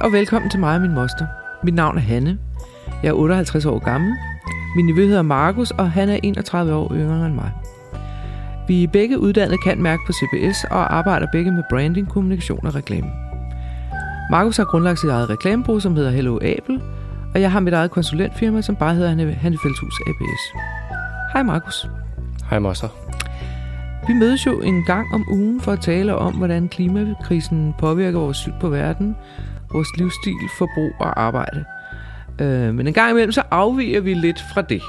og velkommen til mig og min moster. Mit navn er Hanne. Jeg er 58 år gammel. Min nevø hedder Markus, og han er 31 år yngre end mig. Vi er begge uddannet kan mærke på CBS og arbejder begge med branding, kommunikation og reklame. Markus har grundlagt sit eget reklamebureau, som hedder Hello Abel, og jeg har mit eget konsulentfirma, som bare hedder Hanne, Hanne Fældshus ABS. Hej Markus. Hej Mosser. Vi mødes jo en gang om ugen for at tale om, hvordan klimakrisen påvirker vores syn på verden, vores livsstil, forbrug og arbejde. Øh, men en gang imellem så afviger vi lidt fra det.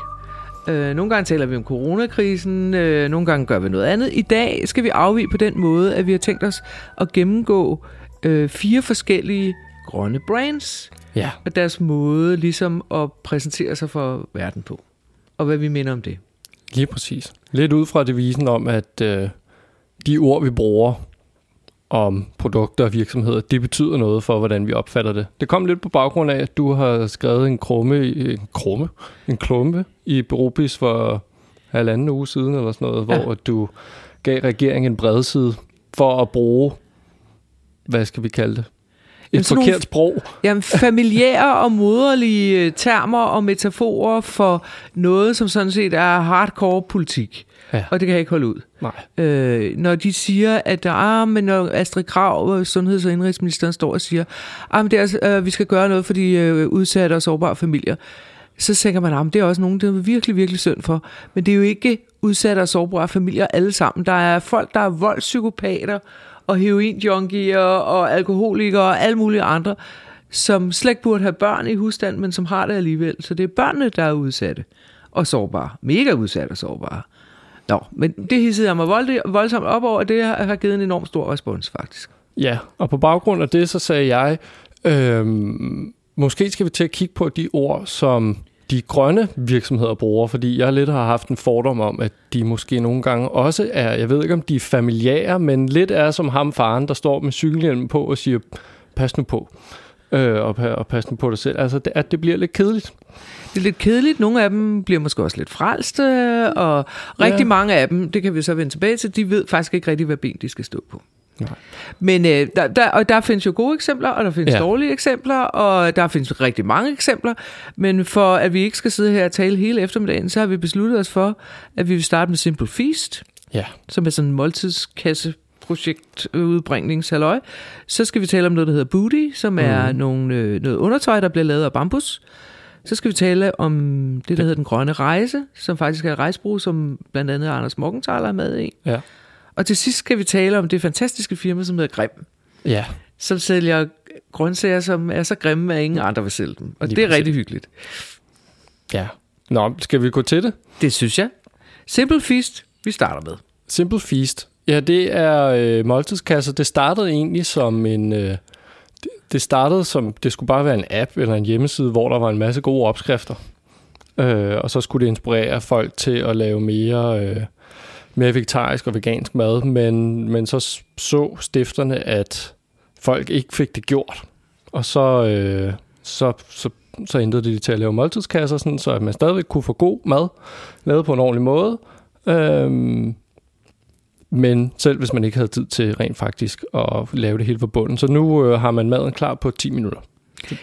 Øh, nogle gange taler vi om coronakrisen, øh, nogle gange gør vi noget andet. I dag skal vi afvige på den måde, at vi har tænkt os at gennemgå øh, fire forskellige grønne brands, Ja, og deres måde ligesom at præsentere sig for verden på. Og hvad vi mener om det. lige præcis. Lidt ud fra devisen om, at øh, de ord, vi bruger om produkter og virksomheder, det betyder noget for, hvordan vi opfatter det. Det kom lidt på baggrund af, at du har skrevet en krumme, en krumme, en klumpe i Berubis for halvanden uge siden, eller sådan noget, Ja. hvor du gav regeringen en bredside for at bruge, hvad skal vi kalde det? Jamen, Et nogle- forkert sprog. Jamen, familiære og moderlige termer og metaforer for noget, som sådan set er hardcore politik. Ja. Og det kan jeg ikke holde ud. Nej. Øh, når de siger, at der ah, men når Astrid Krav, sundheds- og indrigsministeren, står og siger, at det er, altså, øh, vi skal gøre noget for de øh, udsatte og sårbare familier, så tænker man, at det er også nogen, det er virkelig, virkelig synd for. Men det er jo ikke udsatte og sårbare familier alle sammen. Der er folk, der er voldspsykopater og heroinjunkier og alkoholikere og alle mulige andre, som slet ikke burde have børn i husstand, men som har det alligevel. Så det er børnene, der er udsatte og sårbare. Mega udsatte og sårbare. Nå, men det hissede jeg mig vold, voldsomt op over, og det har har givet en enorm stor respons, faktisk. Ja, og på baggrund af det, så sagde jeg, øh, måske skal vi til at kigge på de ord, som de grønne virksomheder bruger, fordi jeg lidt har haft en fordom om, at de måske nogle gange også er, jeg ved ikke om de er familiære, men lidt er som ham faren, der står med cykelhjelmen på og siger, pas nu på, øh, og, og pas nu på dig selv. Altså, det, at det bliver lidt kedeligt. Det er lidt kedeligt. Nogle af dem bliver måske også lidt frelste, og rigtig Ja. mange af dem, det kan vi så vende tilbage til, de ved faktisk ikke rigtig, hvad ben de skal stå på. Nej. Men øh, der, der, og der findes jo gode eksempler, og der findes ja. Dårlige eksempler, og der findes rigtig mange eksempler. Men for at vi ikke skal sidde her og tale hele eftermiddagen, så har vi besluttet os for, at vi vil starte med Simple Feast, Ja, som er sådan en måltidskasse projekt udbringningshalløj. Så skal vi tale om noget, der hedder Booty, som er nogle, øh, noget undertøj, der bliver lavet af bambus. Så skal vi tale om det, der hedder Den Grønne Rejse, som faktisk er et rejsebrug, som blandt andet Anders Morgenthaler er med i. ja, Og til sidst skal vi tale om det fantastiske firma, som hedder Grim, ja. som sælger grøntsager, som er så grimme, at ingen andre vil sælge dem. Og Lige det er præcis. rigtig hyggeligt. ja. Nå, skal vi gå til det? Det synes jeg. Simple Feast, vi starter med. Simple Feast. Ja, det er øh, måltidskasser. Det startede egentlig som en... Øh, det, startede som... Det skulle bare være en app eller en hjemmeside, hvor der var en masse gode opskrifter. Øh, og så skulle det inspirere folk til at lave mere, øh, mere vegetarisk og vegansk mad. Men, men så så stifterne, at folk ikke fik det gjort. Og så, øh, så, så, så ændrede de til at lave måltidskasser, sådan, så at man stadigvæk kunne få god mad, lavet på en ordentlig måde. Øhm, men selv hvis man ikke havde tid til rent faktisk at lave det hele fra bunden. Så nu øh, har man maden klar på 10 minutter.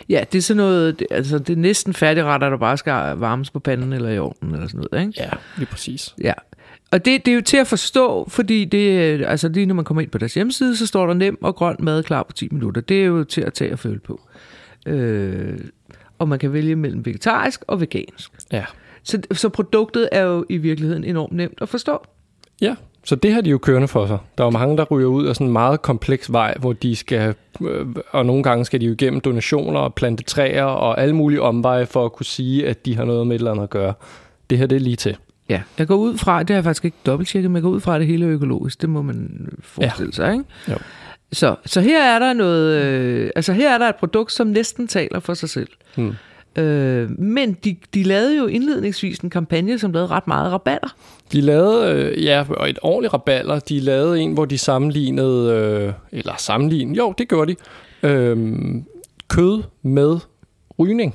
Ja, det er sådan noget, altså det er næsten færdigretter, der bare skal varmes på panden eller i ovnen eller sådan noget, ikke? Ja, lige præcis. Ja. Og det, det er jo til at forstå, fordi det, øh, altså lige når man kommer ind på deres hjemmeside, så står der nem og grøn mad klar på 10 minutter. Det er jo til at tage og føle på. Øh, og man kan vælge mellem vegetarisk og vegansk. Ja. Så, så produktet er jo i virkeligheden enormt nemt at forstå. ja, så det har de jo kørende for sig. Der er jo mange, der ryger ud af sådan en meget kompleks vej, hvor de skal, øh, og nogle gange skal de jo igennem donationer og plante træer og alle mulige omveje for at kunne sige, at de har noget med et eller andet at gøre. Det her det er lige til. Ja, jeg går ud fra, det har jeg faktisk ikke dobbelttjekket, men jeg går ud fra, at det hele er økologisk. Det må man forestille ja. sig, ikke? Jo. Så, så her er der noget, øh, altså her er der et produkt, som næsten taler for sig selv. Hmm. Øh, men de, de lavede jo indledningsvis en kampagne, som lavede ret meget rabatter. De lavede, øh, ja, og et ordentligt raballer. De lavede en, hvor de sammenlignede, øh, eller sammenlignede, jo, det gjorde de, øh, kød med rygning.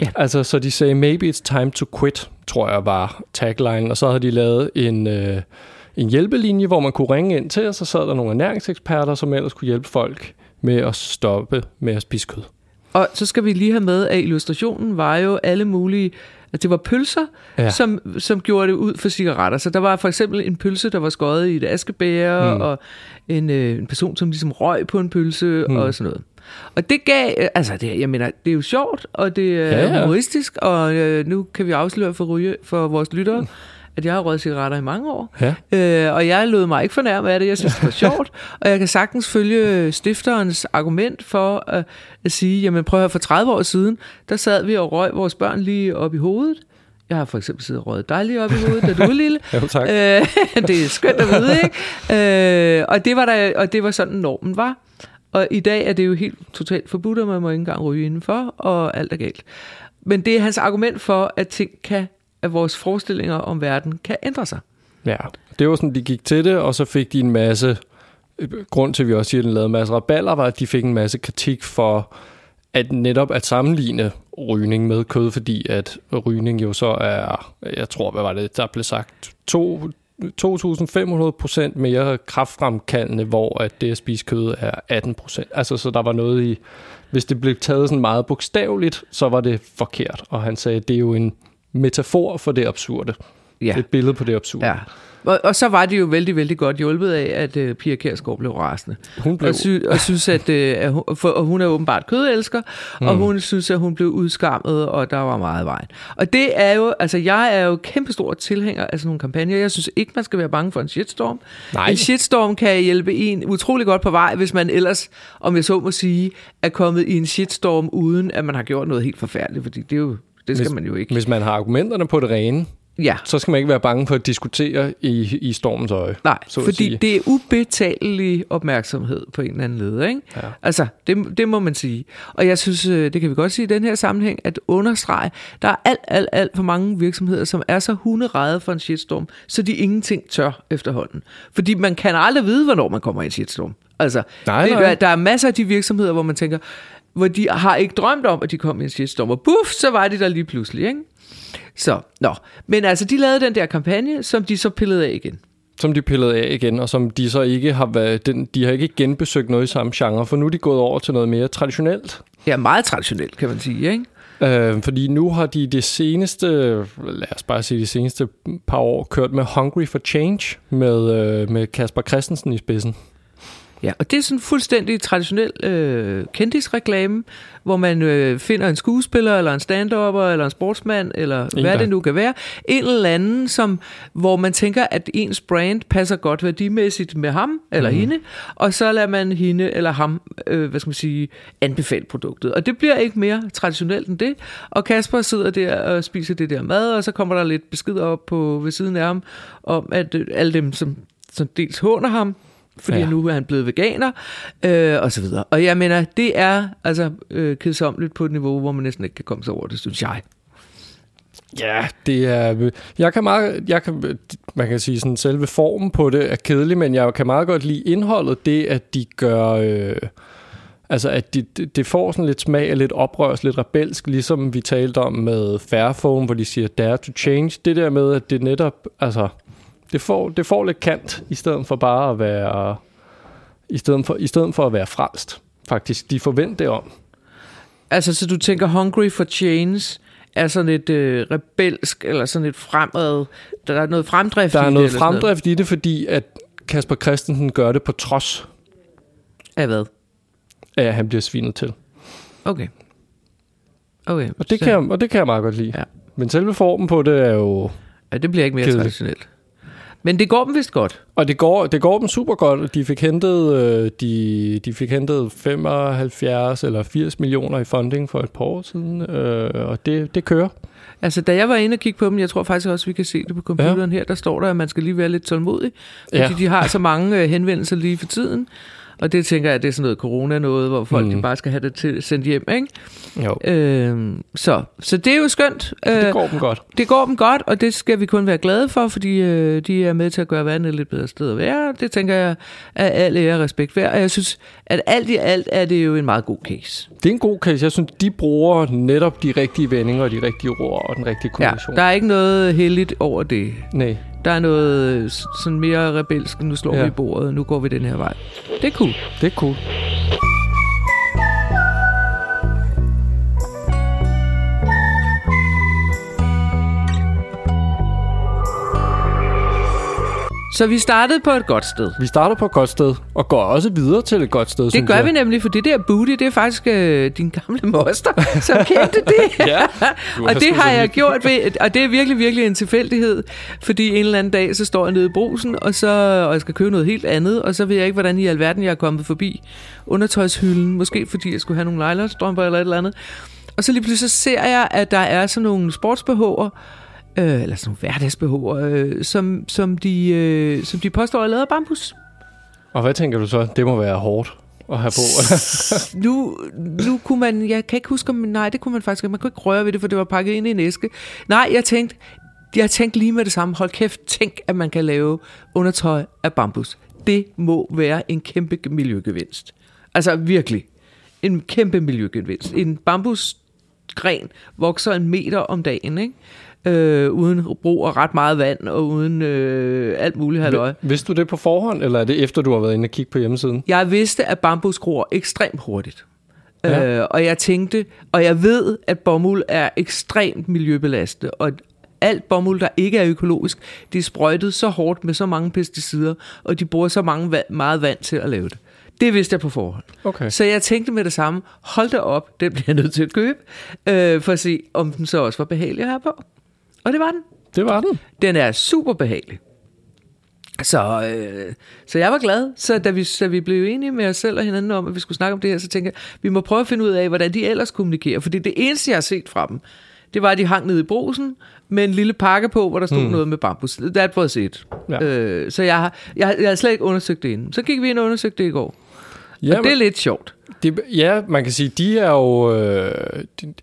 Ja. Altså, så de sagde, maybe it's time to quit, tror jeg var tagline. Og så havde de lavet en, øh, en hjælpelinje, hvor man kunne ringe ind til, og så sad der nogle ernæringseksperter, som ellers kunne hjælpe folk med at stoppe med at spise kød. Og så skal vi lige have med, at illustrationen var jo alle mulige, at det var pølser, Ja. som, som gjorde det ud for cigaretter. Så der var for eksempel en pølse, der var skåret i et askebæger, Mm. mm. og en, øh, en person, som ligesom røg på en pølse Mm. mm. og sådan noget. Og det gav, øh, altså det, jeg mener, det er jo sjovt, og det er Ja, ja, humoristisk, og øh, nu kan vi afsløre for, ryge, for vores lyttere, at jeg har røget cigaretter i mange år. Ja. Øh, og jeg lod mig ikke fornærme af det. Jeg synes, det var sjovt. og jeg kan sagtens følge stifterens argument for øh, at sige, jamen prøv at høre, for 30 år siden, der sad vi og røg vores børn lige op i hovedet. Jeg har for eksempel siddet og røget dig lige op i hovedet, da du var lille. Jo, tak. Øh, det er skønt at vide, ikke? Øh, og, det var der, og det var sådan, normen var. Og i dag er det jo helt totalt forbudt, og man må ikke engang ryge indenfor, og alt er galt. Men det er hans argument for, at ting kan, at vores forestillinger om verden kan ændre sig. Ja, det var sådan, de gik til det, og så fik de en masse... Øh, grund til, at vi også siger, at den lavede en masse raballer, var, at de fik en masse kritik for at netop at sammenligne rygning med kød, fordi at rygning jo så er, jeg tror, hvad var det, der blev sagt, to- 2.500 procent mere kraftfremkaldende, hvor at det at spise kød er 18 procent. Altså, så der var noget i, hvis det blev taget sådan meget bogstaveligt, så var det forkert. Og han sagde, at det er jo en metafor for det absurde. Ja. Et billede på det absurde. Ja. Og, og så var det jo vældig, vældig godt hjulpet af, at uh, Pia Kjærsgaard blev rasende. Hun blev Og, sy- og synes, at, uh, at hun, for, og hun er åbenbart kødelsker, mm. og hun synes, at hun blev udskammet, og der var meget vejen. Og det er jo, altså jeg er jo kæmpestor tilhænger af sådan nogle kampagner. Jeg synes ikke, man skal være bange for en shitstorm. Nej. En shitstorm kan hjælpe en utrolig godt på vej, hvis man ellers, om jeg så må sige, er kommet i en shitstorm, uden at man har gjort noget helt forfærdeligt, fordi det er jo, det skal Hvis- man jo ikke. Hvis man har argumenterne på det rene, Ja. så skal man ikke være bange for at diskutere i, i stormens øje. Nej, så fordi det er ubetalelig opmærksomhed på en eller anden led. Ikke? Ja. Altså, det, det må man sige. Og jeg synes, øh, det kan vi godt sige i den her sammenhæng, at understrege, der er alt, alt, alt for mange virksomheder, som er så hunderede for en shitstorm, så de ingenting tør efterhånden. Fordi man kan aldrig vide, hvornår man kommer i en shitstorm. Altså, Nej, det, nej. Der, der er masser af de virksomheder, hvor man tænker, hvor de har ikke drømt om, at de kom i en shitstorm, og buff, så var de der lige pludselig, ikke? Så, nå. Men altså, de lavede den der kampagne, som de så pillede af igen. Som de pillede af igen, og som de så ikke har været, den, de har ikke genbesøgt noget i samme genre, for nu er de gået over til noget mere traditionelt. Ja, meget traditionelt, kan man sige, ikke? Øh, fordi nu har de det seneste, lad os bare sige de seneste par år, kørt med Hungry for Change med, øh, med Kasper Christensen i spidsen. Ja, og det er sådan en fuldstændig traditionel øh, kendisreklame, hvor man øh, finder en skuespiller, eller en stand eller en sportsmand, eller En, hvad der- det nu kan være. En eller anden, som, hvor man tænker, at ens brand passer godt værdimæssigt med ham eller mm. hende, og så lader man hende eller ham, øh, hvad skal man sige, anbefale produktet. Og det bliver ikke mere traditionelt end det. Og Kasper sidder der og spiser det der mad, og så kommer der lidt beskeder op på ved siden af ham, om at øh, alle dem, som, som dels håner ham, fordi Ja. nu er han blevet veganer, øh, og så videre. Og jeg mener, det er altså øh, kedsomligt på et niveau, hvor man næsten ikke kan komme sig over det, synes jeg. Ja, det er... Jeg kan meget... Jeg kan, man kan sige sådan, selve formen på det er kedelig, men jeg kan meget godt lide indholdet. Det, at de gør... Øh, altså, at de, det det får sådan lidt smag af lidt oprørs, lidt rebelsk, ligesom vi talte om med Fairphone, hvor de siger dare to change. Det der med, at det netop... Altså, det får, det får lidt kant, i stedet for bare at være... I stedet for, i stedet for at være frelst, faktisk. De forventer det om. Altså, så du tænker, Hungry for Change er sådan lidt øh, rebelsk, eller sådan lidt fremad, der er noget fremdrift Der i er det, noget fremdrift i det, fordi at Kasper Christensen gør det på trods Af hvad? af, at han bliver svinet til. Okay. Okay. Og det, så- kan jeg, og det kan jeg meget godt lide. Ja. Men selve formen på det er jo... Ja, det bliver ikke mere Kedeligt. traditionelt. Men det går dem vist godt. Og det går, det går dem super godt. De fik hentet, øh, de, de fik hentet 75 eller 80 millioner i funding for et par år siden, øh, og det, det kører. Altså, da jeg var inde og kigge på dem, jeg tror faktisk også, vi kan se det på computeren ja. her, der står der, at man skal lige være lidt tålmodig, fordi Ja. de har så mange øh, henvendelser lige for tiden. Og det tænker jeg, det er sådan noget corona-noget, hvor folk Mm. de bare skal have det til, sendt hjem, ikke? Jo, Øh, så, så det er jo skønt. det Øh, går dem godt. det går dem godt, og det skal vi kun være glade for, fordi øh, de er med til at gøre verden et lidt bedre sted at være. Det tænker jeg er al ære respekt værd, og jeg synes, at alt i alt er det jo en meget god case. Det er en god case. Jeg synes, de bruger netop de rigtige vendinger og de rigtige ord og den rigtige Ja, kombination. der er ikke noget heldigt over det. Nej. Der er noget øh, sådan mere rebelsk, nu slår Ja. vi i bordet, nu går vi den her vej. Det er cool. Det er cool. Så vi startede på et godt sted. Vi starter på et godt sted, og går også videre til et godt sted, Det gør jeg. vi nemlig, for det der booty, det er faktisk øh, din gamle moster, som kendte det. Ja, og det har jeg gjort ved, og det er virkelig, virkelig en tilfældighed, fordi en eller anden dag, så står jeg nede i brusen, og, så, og jeg skal købe noget helt andet, og så ved jeg ikke, hvordan i alverden jeg er kommet forbi undertøjshylden, måske fordi jeg skulle have nogle lejlerstrømper eller et eller andet. Og så lige pludselig så ser jeg, at der er sådan nogle sportsbehårer, øh, eller sådan nogle hverdagsbehårer, øh, som, som, de, øh, som de påstår er lavet af bambus. Og hvad tænker du så? Det må være hårdt at have på. nu, nu kunne man, jeg kan ikke huske, om, nej, det kunne man faktisk. Man kunne ikke røre ved det, for det var pakket ind i en æske. Nej, jeg tænkte, jeg tænkte lige med det samme. Hold kæft, tænk, at man kan lave undertøj af bambus. Det må være en kæmpe miljøgevinst. Altså virkelig. En kæmpe miljøgevinst. En bambusgren vokser en meter om dagen, ikke? Øh, uden brug af ret meget vand og uden øh, alt muligt halløj. Vidste du det på forhånd, eller er det efter, du har været inde og kigge på hjemmesiden? Jeg vidste, at bambus gror ekstremt hurtigt. Ja. Ja. Øh, og jeg tænkte, og jeg ved, at bomuld er ekstremt miljøbelastet, og alt bomuld, der ikke er økologisk, det er sprøjtet så hårdt med så mange pesticider, og de bruger så mange, va- meget vand til at lave det. Det vidste jeg på forhånd. Okay. Så jeg tænkte med det samme, hold da op, den bliver jeg nødt til at købe, øh, for at se, om den så også var behagelig at have på. Og det var den. Det var den. Den er super behagelig. Så, øh, så jeg var glad. Så da vi, da vi blev enige med os selv og hinanden om, at vi skulle snakke om det her, så tænkte jeg, vi må prøve at finde ud af, hvordan de ellers kommunikerer. Fordi det eneste, jeg har set fra dem, det var, at de hang nede i brosen med en lille pakke på, hvor der stod hmm. noget med bambus. That was it. Ja. Øh, så jeg har, jeg, jeg har slet ikke undersøgt det inden. Så gik vi ind og undersøgte det i går. Ja, og det er lidt sjovt. Det, ja, man kan sige, de er jo... Øh, de,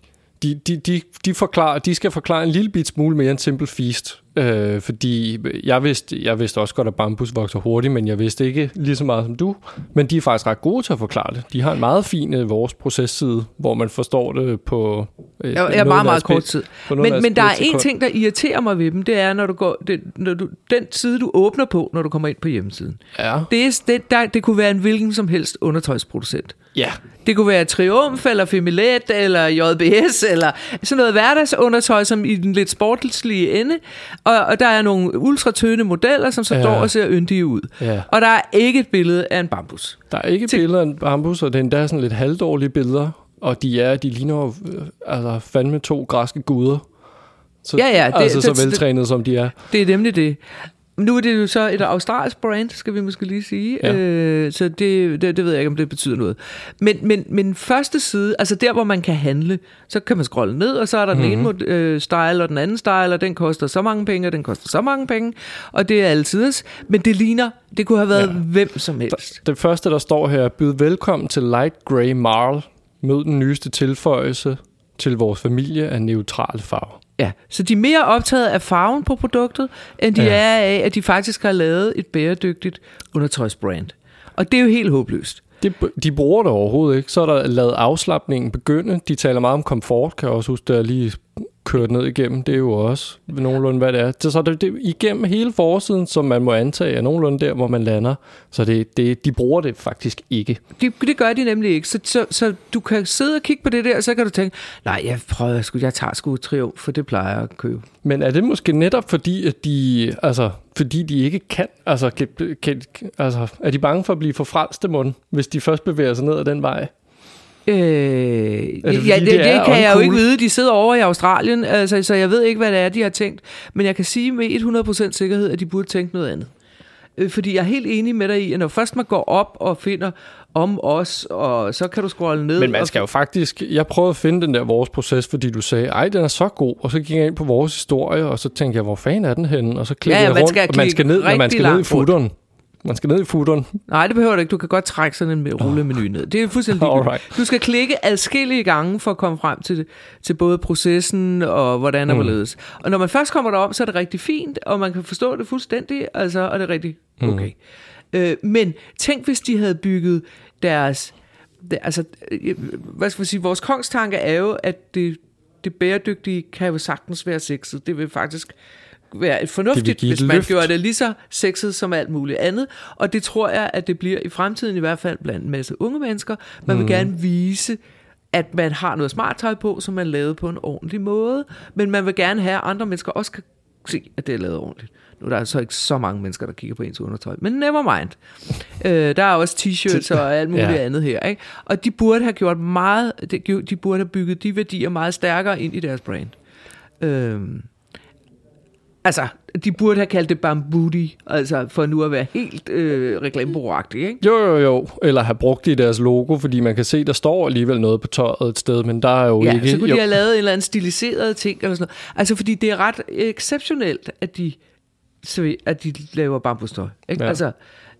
de, de, de, de, forklarer, de skal forklare en lille bit smule mere end Simple Feast. Øh, fordi jeg vidste, jeg vidste også godt, at bambus vokser hurtigt, men jeg vidste ikke lige så meget som du. Men de er faktisk ret gode til at forklare det. De har en meget fin øh, vores processide, hvor man forstår det på... Øh, er noget meget, meget kort tid. Men, men der er split en ting, der irriterer mig ved dem, det er, når du går, det, når du, den side, du åbner på, når du kommer ind på hjemmesiden. Ja. Det, er, det, der, det kunne være en hvilken som helst undertøjsproducent. ja. Det kunne være Triumf, eller Femilet, eller JBS, eller sådan noget hverdagsundertøj, som i den lidt sportslige ende. Og, og der er nogle ultratøne modeller, som så Ja. står og ser yndige ud. Ja. Og der er ikke et billede af en bambus. Der er ikke Til- billeder af en bambus, og det er endda sådan lidt halvdårlige billeder. Og de er, de ligner jo øh, altså fandme to græske guder. Så, Ja, ja, det- altså så det- det- veltrænede som de er. Det er nemlig det. Nu er det jo så et australsk brand, skal vi måske lige sige. Ja. Øh, så det, det, det ved jeg ikke, om det betyder noget. Men, men, men første side, altså der, hvor man kan handle, så kan man scrolle ned, og så er der mm-hmm. den ene mod- øh, style og den anden style, og den koster så mange penge, og den koster så mange penge, og det er altid. Men det ligner, det kunne have været ja. hvem som helst. Det første, der står her, byd velkommen til Light Grey Marl. Mød den nyeste tilføjelse til vores familie af neutrale farver. Ja, så de er mere optaget af farven på produktet, end de Ja. er af, at de faktisk har lavet et bæredygtigt undertøjsbrand. Og det er jo helt håbløst. De, de bruger det overhovedet ikke. Så er der lavet afslappningen begynde. De taler meget om komfort, kan jeg også huske, der lige kørt ned igennem. Det er jo også nogenlunde, hvad det er. Så det, det igennem hele forsiden, som man må antage er nogenlunde der, hvor man lander. Så det, det, de bruger det faktisk ikke. Det, det gør de nemlig ikke. Så, så, så du kan sidde og kigge på det der, og så kan du tænke, nej, jeg prøver sgu, jeg tager sgu Triumf, for det plejer jeg at købe. Men er det måske netop fordi, at de, altså, fordi de ikke kan, altså, kan, kan, altså, er de bange for at blive for frelste mund, hvis de først bevæger sig ned ad den vej? Øh, det ja, det, det, det er kan jeg jo uncool? ikke vide. De sidder over i Australien, altså, så jeg ved ikke, hvad det er, de har tænkt. Men jeg kan sige med 100% sikkerhed, at de burde tænke noget andet. Øh, Fordi jeg er helt enig med dig i, at når først man går op og finder om os, og så kan du scrolle ned. Men man skal jo faktisk... Jeg prøvede at finde den der vores proces, fordi du sagde, ej, den er så god. Og så gik jeg ind på vores historie, og så tænkte jeg, hvor fanden er den henne? Og så klikkede Ja, ja, jeg rundt, og man skal ned, man skal ned i langt rundt. Man skal ned i footeren. Nej, det behøver du ikke. Du kan godt trække sådan en rullemenu ned. Det er fuldstændig. Alright. Du skal klikke adskillige gange for at komme frem til, til både processen og hvordan og Mm. hvorledes. Og når man først kommer derom, så er det rigtig fint, og man kan forstå det fuldstændig, altså, og det er rigtig okay. Mm. Øh, men tænk, hvis de havde bygget deres... Det, altså, øh, hvad skal man sige, vores kongstanke er jo, at det, det bæredygtige kan jo sagtens være sexet. Det vil faktisk være et fornuftigt, hvis man løft. gjorde det lige så sexet som alt muligt andet. Og det tror jeg, at det bliver i fremtiden i hvert fald blandt en masse unge mennesker. Man vil Mhm. gerne vise, at man har noget smart tøj på, som man lavet på en ordentlig måde. Men man vil gerne have, at andre mennesker også kan se, at det er lavet ordentligt. Nu er der altså ikke så mange mennesker, der kigger på ens undertøj, men never mind. Øh, der er også t-shirts og alt muligt ja. andet her. Ikke? Og de burde have gjort meget, de burde have bygget de værdier meget stærkere ind i deres brand. Øh, Altså, de burde have kaldt det bambudi, altså for nu at være helt øh, reklamebureauagtigt, ikke? Jo, jo, jo. Eller have brugt det i deres logo, fordi man kan se, der står alligevel noget på tøjet et sted, men der er jo ja, ikke... så kunne jo. de have lavet en eller anden stiliseret ting, eller sådan noget. Altså, fordi det er ret exceptionelt, at de, at de laver bambustøj, ikke? Ja. Altså,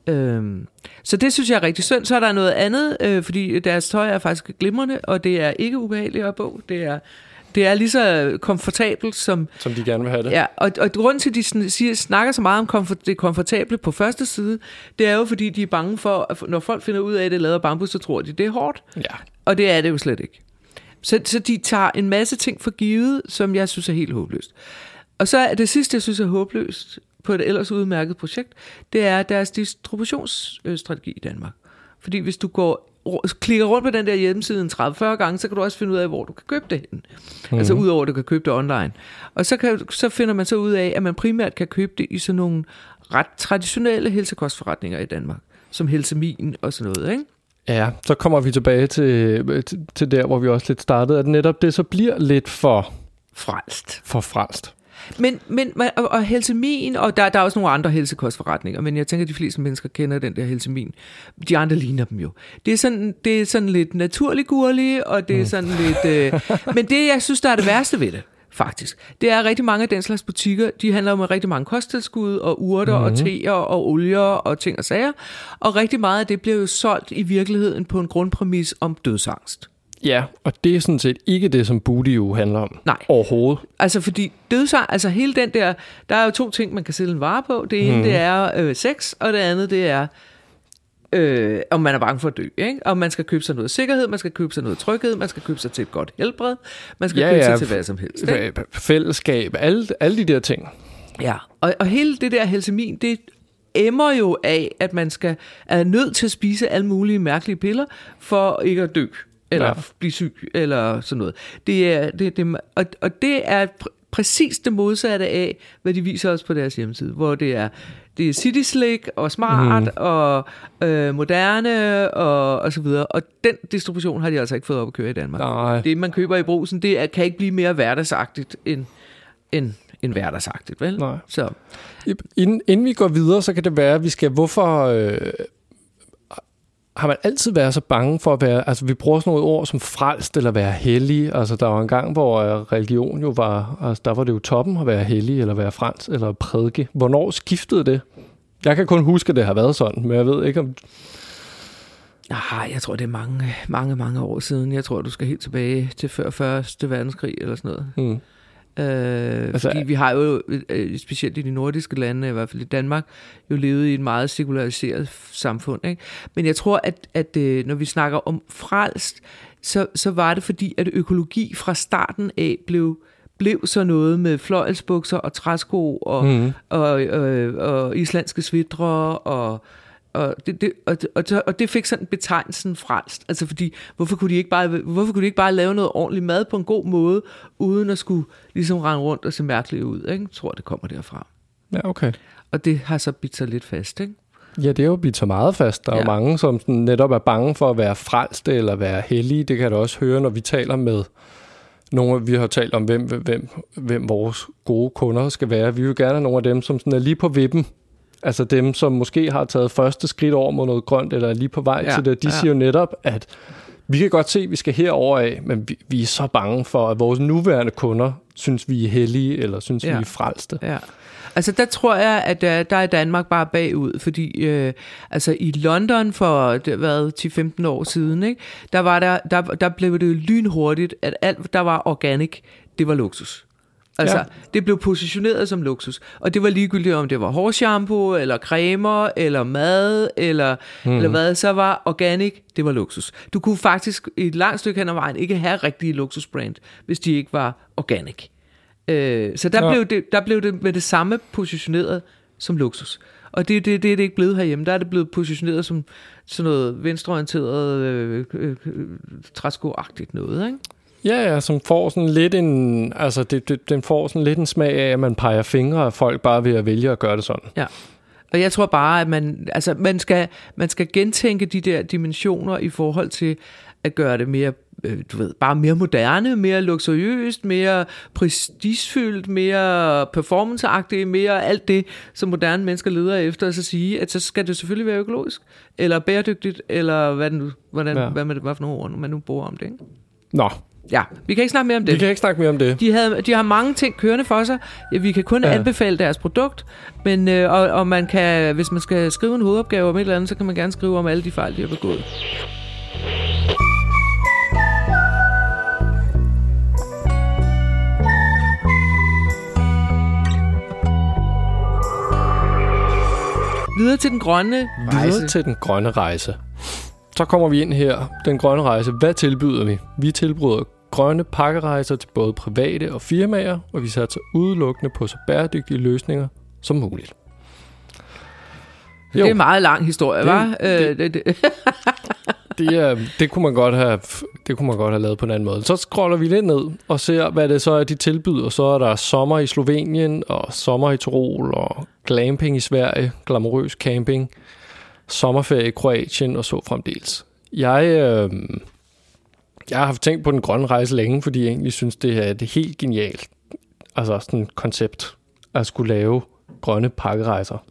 Øhm, så det synes jeg er rigtig synd. Så er der noget andet, øh, fordi deres tøj er faktisk glimrende, og det er ikke ubehageligt at på. Det er det er lige så komfortabelt som... Som de gerne vil have det. Ja, og, og grunden til, at de siger, snakker så meget om komfort, det komfortable på første side, det er jo, fordi de er bange for, at når folk finder ud af, at det er lavet af bambus, så tror de, det er hårdt. Ja. Og det er det jo slet ikke. Så, så de tager en masse ting for givet, som jeg synes er helt håbløst. Og så er det sidste, jeg synes er håbløst på et ellers udmærket projekt, det er deres distributionsstrategi i Danmark. Fordi hvis du går klikker rundt på den der hjemmeside 30-40 gange, så kan du også finde ud af, hvor du kan købe det hen. Mm. Altså udover, at du kan købe det online. Og så, kan, så finder man så ud af, at man primært kan købe det i sådan nogle ret traditionelle helsekostforretninger i Danmark, som Helsemin og sådan noget, ikke? Ja, så kommer vi tilbage til, til, til der, hvor vi også lidt startede, at netop det så bliver lidt for... Frelst. For frelst. Men, men og, og helsemin, og der, der er også nogle andre helsekostforretninger, men jeg tænker, at de fleste mennesker kender den der helsemin. De andre ligner dem jo. Det er sådan, det er sådan lidt naturlig gurlig, og det er mm. sådan lidt... Øh, men det, jeg synes, der er det værste ved det, faktisk. Det er rigtig mange af den slags butikker, de handler om rigtig mange kosttilskud og urter mm-hmm. og mhm. teer og olier og ting og sager. Og rigtig meget af det bliver jo solgt i virkeligheden på en grundpræmis om dødsangst. Ja, og det er sådan set ikke det, som Booty jo handler om. Nej. Overhovedet. Altså, fordi dødsang, altså hele den der, der er jo to ting, man kan sælge en vare på. Det ene, mm. det er øh, sex, og det andet, det er, øh, om man er bange for at dø. Ikke? Og man skal købe sig noget sikkerhed, man skal købe sig noget tryghed, man skal købe sig til et godt helbred, man skal ja, købe ja, sig til hvad som helst. Ikke? Fællesskab, alle, alle de der ting. Ja, og, og hele det der helsemin, det emmer jo af, at man skal er nødt til at spise alle mulige mærkelige piller, for ikke at dø eller ja. blive syg, eller sådan noget. Det er, det, det, og, og det er pr- præcis det modsatte af, hvad de viser os på deres hjemmeside, hvor det er det er city slick og smart mm. og øh, moderne og, og så videre. Og den distribution har de altså ikke fået op at køre i Danmark. Nej. Det, man køber i brusen, det er, kan ikke blive mere hverdagsagtigt end, end, end hverdagsagtigt, vel? Nej. Så. Inden, inden vi går videre, så kan det være, at vi skal... Hvorfor... Øh har man altid været så bange for at være, altså vi bruger sådan nogle ord som frelst eller være hellig, altså der var en gang, hvor øh, religion jo var, altså der var det jo toppen at være hellig eller være frelst eller prædike. Hvornår skiftede det? Jeg kan kun huske, at det har været sådan, men jeg ved ikke om... Nej, jeg tror, det er mange, mange, mange år siden. Jeg tror, du skal helt tilbage til før Første Verdenskrig eller sådan noget. Mm. Øh, altså, fordi vi har jo, øh, specielt i de nordiske lande, i hvert fald i Danmark, jo levet i et meget sekulariseret samfund. Ikke? Men jeg tror, at, at øh, når vi snakker om frelst, så, så var det fordi, at økologi fra starten af blev blev så noget med fløjelsbukser og træsko og, mm. og, og, og, og islandske svidre og og det, det, og, og, og det fik sådan betegnelsen frelst. Altså fordi, hvorfor kunne, de ikke bare, hvorfor kunne de ikke bare lave noget ordentligt mad på en god måde, uden at skulle ligesom rende rundt og se mærkeligt ud? Ikke? Jeg tror, det kommer derfra. Ja, okay. Og det har så bidt sig lidt fast, ikke? Ja, det er jo bidt så meget fast. Der er ja. jo mange, som sådan netop er bange for at være frelste eller være hellige. Det kan du også høre, når vi taler med nogle, vi har talt om, hvem, hvem, hvem vores gode kunder skal være. Vi vil gerne have nogle af dem, som sådan er lige på vippen Altså dem, som måske har taget første skridt over mod noget grønt, eller er lige på vej ja, til det, de ja. siger jo netop, at vi kan godt se, at vi skal herover af, men vi, vi er så bange for, at vores nuværende kunder synes, vi er hellige, eller synes, ja. vi er frelste. Ja. Altså der tror jeg, at der, der er Danmark bare bagud, fordi øh, altså i London for det været 10-15 år siden, ikke, der, var der, der, der blev det lynhurtigt, at alt, der var organic, det var luksus. Altså, ja. det blev positioneret som luksus. Og det var ligegyldigt, om det var hårshampoo, eller cremer, eller mad, eller, mm. eller hvad. Så var organic, det var luksus. Du kunne faktisk i et langt stykke hen ad vejen ikke have rigtige luksusbrand, hvis de ikke var organic. Øh, så der, ja. blev det, der blev det med det samme positioneret som luksus. Og det, det, det er det ikke blevet herhjemme. Der er det blevet positioneret som sådan noget venstreorienteret, øh, øh, træskoagtigt noget, ikke? Ja, ja, som får sådan lidt en, altså det, det, den får sådan lidt en smag af, at man peger fingre af folk bare ved at vælge at gøre det sådan. Ja. Og jeg tror bare, at man, altså man, skal, man skal gentænke de der dimensioner i forhold til at gøre det mere, øh, du ved, bare mere moderne, mere luksuriøst, mere prestigefyldt, mere performanceagtigt, mere alt det, som moderne mennesker leder efter, og så sige, at så skal det selvfølgelig være økologisk, eller bæredygtigt, eller hvad, det nu, hvordan, Ja. hvad, med det, hvad for nogle ord man nu bruger om det. Ikke? Nå, Ja, vi kan ikke snakke mere om vi det. kan ikke snakke mere om det. De, havde, de har mange ting kørende for sig. Vi kan kun ja. anbefale deres produkt, men øh, og, og man kan, hvis man skal skrive en hovedopgave om et eller andet, så kan man gerne skrive om alle de fejl, de har begået. Videre til den grønne rejse. Videre til den grønne rejse. Så kommer vi ind her. Den grønne rejse. Hvad tilbyder vi? Vi tilbyder grønne pakkerejser til både private og firmaer, og vi satser udelukkende på så bæredygtige løsninger som muligt. Det er en meget lang historie, Det- var? det- Øh, det, det, Det, er, det, kunne man godt have, det kunne man godt have lavet på en anden måde. Så scroller vi lidt ned og ser, hvad det så er, de tilbyder. Så er der sommer i Slovenien, og sommer i Tirol, og glamping i Sverige, glamourøs camping, sommerferie i Kroatien og så fremdeles. Jeg, øh, jeg har haft tænkt på den grønne rejse længe, fordi jeg egentlig synes, det er det helt genialt. Altså sådan et koncept at skulle lave grønne pakkerejser.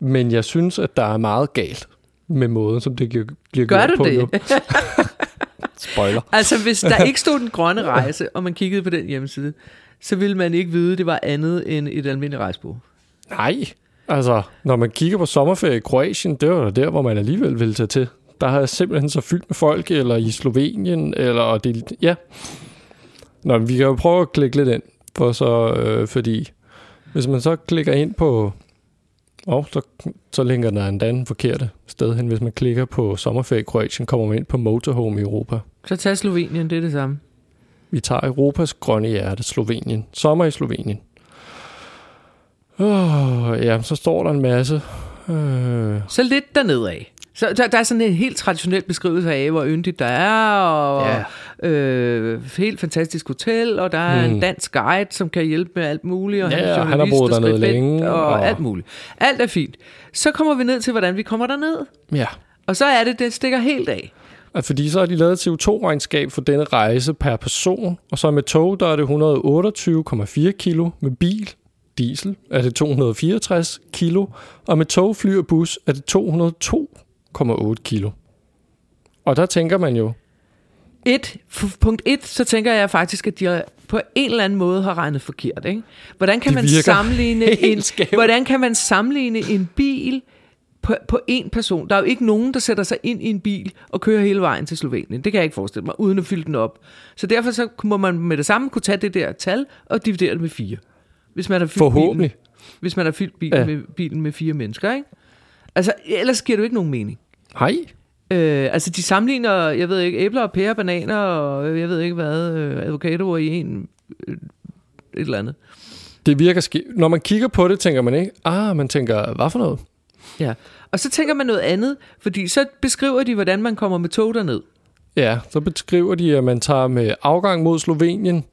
Men jeg synes, at der er meget galt med måden, som det bliver gør gjort du på. det? Nu. Spoiler. Altså, hvis der ikke stod den grønne rejse, og man kiggede på den hjemmeside, så ville man ikke vide, at det var andet end et almindeligt rejsbureau. Nej, altså, når man kigger på sommerferie i Kroatien, det var der, hvor man alligevel ville tage til. Der har jeg simpelthen så fyldt med folk, eller i Slovenien, eller det, ja. Nå, vi kan jo prøve at klikke lidt ind, for så, øh, fordi hvis man så klikker ind på, og så, så linker der en forkerte sted hen. Hvis man klikker på sommerferie i Kroatien, kommer man ind på motorhome i Europa. Så tag Slovenien, det er det samme. Vi tager Europas grønne hjerte, Slovenien. Sommer i Slovenien. Oh, ja, så står der en masse. Øh, Så lidt dernede af. Så der, der er sådan en helt traditionel beskrivelse af, hvor yndigt der er, og Ja. øh, helt fantastisk hotel, og der er Mm. en dansk guide, som kan hjælpe med alt muligt, og Ja, han er og han har journalist boet dernede længe, og, og- alt muligt. Alt er fint. Så kommer vi ned til, hvordan vi kommer derned. ja, Og så er det, det stikker helt af. Fordi så har de lavet et CO2-regnskab for denne rejse per person, og så med tog, der er det 128,4 kilo, med bil, diesel, er det 264 kilo, og med tog, fly og bus er det 202,8 kilo. Og der tænker man jo, Et, punkt et, så tænker jeg faktisk, at de på en eller anden måde har regnet forkert. Ikke? Hvordan kan Det man sammenligne en, skævt. hvordan kan man sammenligne en bil på, på én person? Der er jo ikke nogen, der sætter sig ind i en bil og kører hele vejen til Slovenien. Det kan jeg ikke forestille mig, uden at fylde den op. Så derfor så må man med det samme kunne tage det der tal og dividere det med fire. Hvis man har fyldt forhåbentlig, Bilen, hvis man har fyldt bilen, ja. med, bilen med fire mennesker. Ikke? Altså, ellers giver det jo ikke nogen mening. hej, Øh, altså, de sammenligner, jeg ved ikke, æbler og pærer, bananer og jeg ved ikke hvad, øh, avocadoer i en, øh, et eller andet. det virker ske. Når man kigger på det, tænker man ikke, ah, man tænker, hvad for noget? Ja. Og så tænker man noget andet, fordi så beskriver de, hvordan man kommer med tog derned. Ja, så beskriver de, at man tager med afgang mod Slovenien,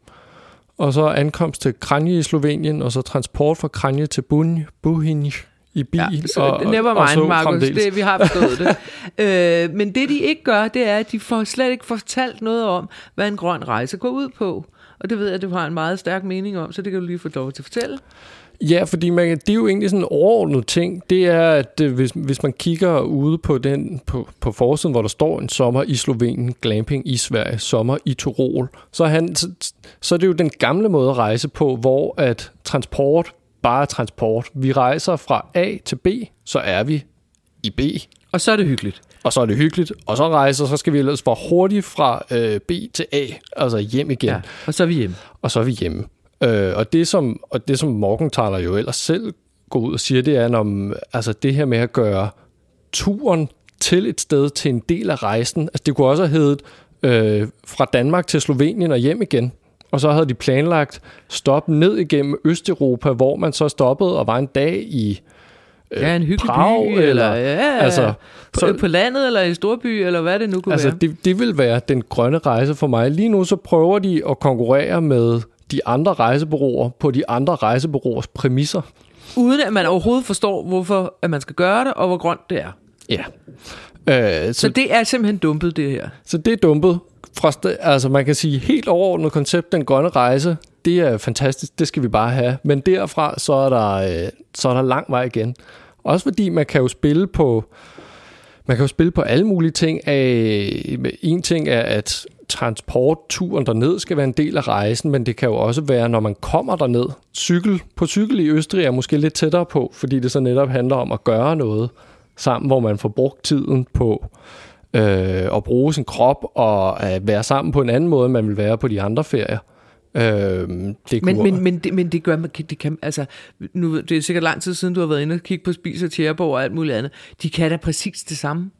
og så ankomst til Kranje i Slovenien, og så transport fra Kranje til Bun, Buhinj i bil. Ja, så og, never og så mind, fremdeles. det, vi har forstået det. øh, men det, de ikke gør, det er, at de får slet ikke fortalt noget om, hvad en grøn rejse går ud på. Og det ved jeg, at du har en meget stærk mening om, så det kan du lige få lov til at fortælle. Ja, fordi man, det er jo egentlig sådan en overordnet ting. Det er, at øh, hvis, hvis man kigger ude på den på, på forsiden, hvor der står en sommer i Slovenien, glamping i Sverige, sommer i Tirol, så er, han, så, så er det jo den gamle måde at rejse på, hvor at transport bare transport. Vi rejser fra A til B, så er vi i B, Og så er det hyggeligt. og så er det hyggeligt, og så rejser, så skal vi ellers for hurtigt fra øh, B til A, altså hjem igen. Ja. Og så er vi hjemme. og så er vi hjemme. Øh, og, det, som, og det, som Morgenthaler jo ellers selv går ud og siger, det er, når, altså det her med at gøre turen til et sted til en del af rejsen. Altså det kunne også have heddet øh, fra Danmark til Slovenien og hjem igen. Og så havde de planlagt stop ned igennem Østeuropa, hvor man så stoppede og var en dag i øh, Ja, en hyggelig Prag, by, eller, ja, altså, på, så- på landet, eller i storby, eller hvad det nu kunne Altså, være. det, det vil være den grønne rejse for mig. Lige nu så prøver de at konkurrere med de andre rejsebureauer på de andre rejsebureauers præmisser. Uden at man overhovedet forstår, hvorfor at man skal gøre det, og hvor grønt det er. Ja. Øh, Så så, det er simpelthen dumpet, det her. så det er dumpet. Fra altså man kan sige helt overordnet koncept, den grønne rejse, det er fantastisk, det skal vi bare have. Men derfra, så er der, øh, så er der lang vej igen. Også fordi man kan jo spille på, man kan jo spille på alle mulige ting. Af, øh, en ting er, at transportturen derned skal være en del af rejsen, men det kan jo også være, når man kommer derned. Cykel på cykel i Østrig er måske lidt tættere på, fordi det så netop handler om at gøre noget sammen, hvor man får brugt tiden på øh, at bruge sin krop og at være sammen på en anden måde, end man vil være på de andre ferier. Øh, det Men, kunne, men, men, det, men det gør man, det kan, altså, nu, det er sikkert lang tid siden, du har været inde og kigge på Spis og Tjæreborg og alt muligt andet. De kan da præcis det samme.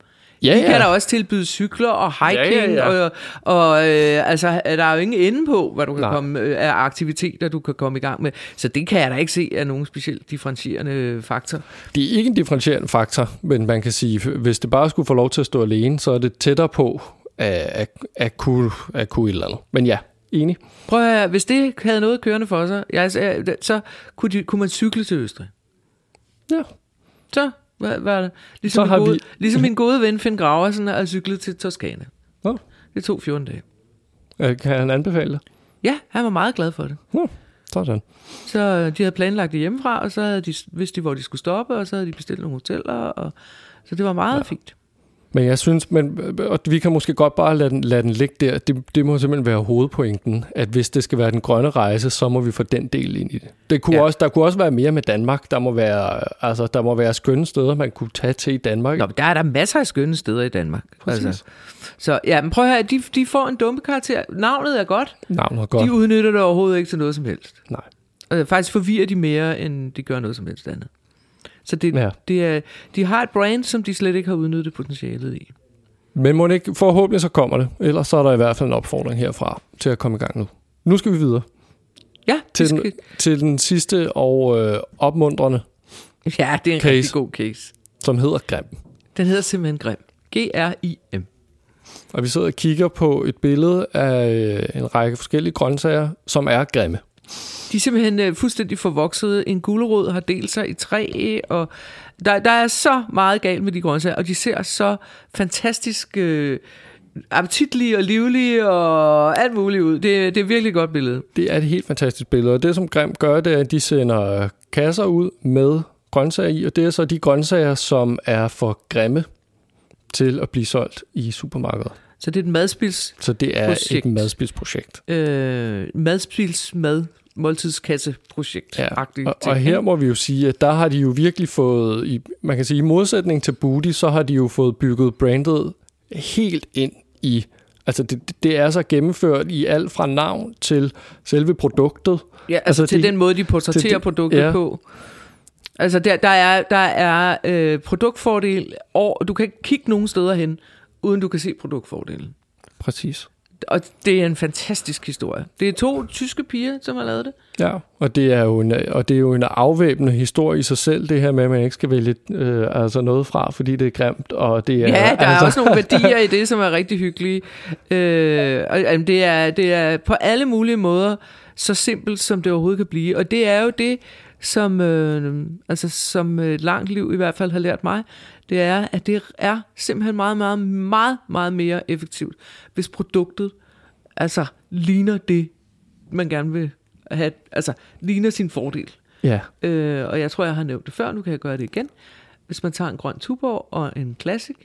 Ja, De kan da ja. også tilbyde cykler og hiking, Ja, ja, ja. og, og øh, altså, der er jo ingen ende på, hvad du kan Nej. komme øh, af aktiviteter, du kan komme i gang med. Så det kan jeg da ikke se af nogen specielt differentierende faktor. Det er ikke en differentierende faktor, men man kan sige, hvis det bare skulle få lov til at stå alene, så er det tættere på at, at, at, kunne, at kunne et eller andet. Men ja, enig. Prøv at høre, hvis det havde noget kørende for sig, jeg, så, så kunne, de, kunne man cykle til Østrig. Ja. Så hvad, hvad er det? Ligesom, Så min har gode, vi- ligesom min gode ven Finn Graversen har cyklet til Toskana. Nå. Det tog 14 dage. Øh, Kan han anbefale det? Ja, han var meget glad for det. Nå, sådan. Så øh, de havde planlagt det hjemmefra, og så havde de, vidste de, hvor de skulle stoppe, og så havde de bestilt nogle hoteller. Og, så det var meget ja. fint. Men jeg synes, men, og vi kan måske godt bare lade den, lade den ligge der. Det, det må simpelthen være hovedpointen, at hvis det skal være den grønne rejse, så må vi få den del ind i det. det kunne Ja. også, der kunne også være mere med Danmark. Der må være, altså, der må være skønne steder, man kunne tage til i Danmark. Nå, men der er der masser af skønne steder i Danmark. Præcis. Så ja, men prøv at høre, de, de får en dumpe karakter. Navnet er godt. Navnet er godt. De udnytter det overhovedet ikke til noget som helst. Nej. Øh, faktisk forvirrer de mere, end de gør noget som helst andet. Så det, ja. Det er, de har et brand, som de slet ikke har udnyttet potentialet i. Men må ikke, forhåbentlig så kommer det. Ellers så er der i hvert fald en opfordring herfra til at komme i gang nu. Nu skal vi videre Ja, til, det den, skal, til den sidste og øh, opmuntrende, ja det er en Case. rigtig god case. som hedder Grim. Den hedder simpelthen Grim. G-R-I-M. Og vi sidder og kigger på et billede af øh, en række forskellige grøntsager, som er grimme. De er simpelthen øh, fuldstændig forvoksede. En gulerod har delt sig i tre, og der, der er så meget galt med de grøntsager, og de ser så fantastisk øh, appetitlige og livlige og alt muligt ud. Det, det er virkelig et godt billede. Det er et helt fantastisk billede, og det som Grim gør, det er, at de sender kasser ud med grøntsager i, og det er så de grøntsager, som er for grimme til at blive solgt i supermarkedet. Så det er et madspils, Så det er Projekt. et madspilsprojekt. øh, madspils mad måltidskasseprojekt. Ja, og, og her må vi jo sige, at der har de jo virkelig fået, i, man kan sige i modsætning til Booty, så har de jo fået bygget brandet helt ind i, altså det, det er så gennemført i alt fra navn til selve produktet. Ja, altså, Altså, til de- den måde, de portrætterer de- produktet ja. på. Altså, der, der er, der er øh, produktfordel, og du kan ikke kigge nogen steder hen, uden du kan se produktfordelen. Præcis. Og det er en fantastisk historie. Det er to tyske piger, som har lavet det. Ja, og det er jo en, og det er jo en afvæbnende historie i sig selv, det her med, at man ikke skal vælge øh, altså noget fra, fordi det er grimt, og det er... Ja, der altså, er også nogle værdier i det, som er rigtig hyggelige. Øh, og, jamen, det, er, det er på alle mulige måder så simpelt, som det overhovedet kan blive. Og det er jo det, som, øh, altså, som et langt liv i hvert fald har lært mig. Det er, at det er simpelthen meget, meget, meget, meget mere effektivt, hvis produktet altså ligner det, man gerne vil have, altså ligner sin fordel. Ja, Øh, og jeg tror, jeg har nævnt det før, nu kan jeg gøre det igen. Hvis man tager en grøn Tuborg og en Classic,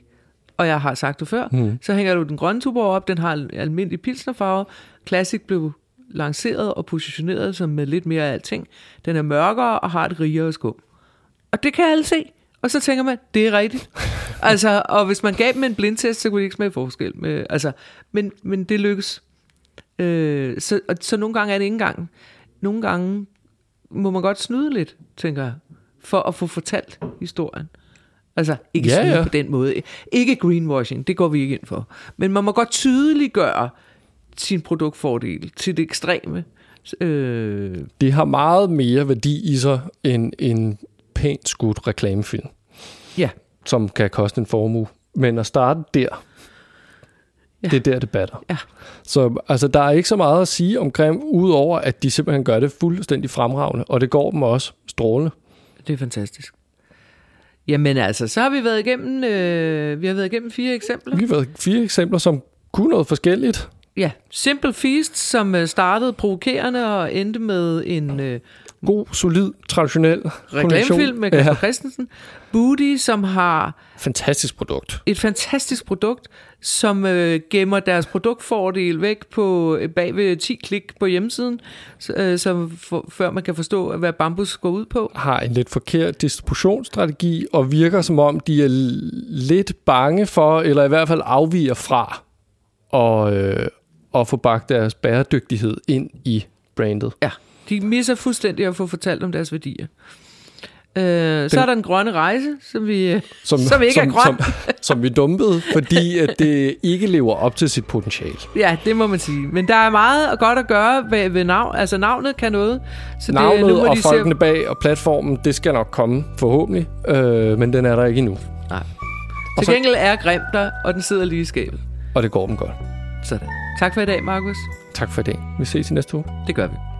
og jeg har sagt det før, mm. så hænger du den grønne Tuborg op, den har almindelig pilsnerfarve. Classic blev lanceret og positioneret som med lidt mere af alting. Den er mørkere og har et rigere skum. Og det kan alle se. Og så tænker man, det er rigtigt. altså, og hvis man gav dem en blindtest, så kunne de ikke smage forskel. Med, altså, men, men det lykkes. Øh, så, og, så nogle gange er det ikke engang. Nogle gange må man godt snyde lidt, tænker jeg, for at få fortalt historien. Altså, ikke Ja, snyde ja. på den måde. Ikke greenwashing, det går vi ikke ind for. Men man må godt tydeliggøre sin produktfordel til det ekstreme. Øh, det har meget mere værdi i sig, end en pænt skudt reklamefilm, Ja. som kan koste en formue. Men at starte der, Ja. det er der, det batter. Ja. Så altså, der er ikke så meget at sige om Grim, udover at de simpelthen gør det fuldstændig fremragende, og det går dem også strålende. Det er fantastisk. Jamen altså, så har vi været igennem, øh, vi har været igennem fire eksempler. Vi har været fire eksempler, som kunne noget forskelligt. Ja, Simple Feast, som øh, startede provokerende og endte med en øh, God, solid, traditionel reklamefilm med Kasper Ja. Christensen. Booty, som har fantastisk produkt. et fantastisk produkt, som øh, gemmer deres produktfordel væk på øh, bag ved 10 klik på hjemmesiden, så, øh, så for, før man kan forstå, hvad bambus går ud på. Har en lidt forkert distributionsstrategi, og virker som om, de er lidt bange for, eller i hvert fald afviger fra, at, øh, at få bagt deres bæredygtighed ind i brandet. Ja, de misser fuldstændig at få fortalt om deres værdier. Øh, så er der en grønne rejse, som vi, øh, Som, Som ikke er som, grøn. Som, som vi dumpede, fordi at det ikke lever op til sit potentiale. ja, det må man sige. Men der er meget godt at gøre ved, ved navn. Altså navnet kan noget. Så Navnet det, nu må og de folkene bag og platformen, det skal nok komme forhåbentlig, øh, men den er der ikke endnu. Se, nej. Til så- gengæld er Grim der, og den sidder lige i skabet. Og det går dem godt. Sådan. Tak for i dag, Markus. Tak for i dag. Vi ses i næste uge. Det gør vi.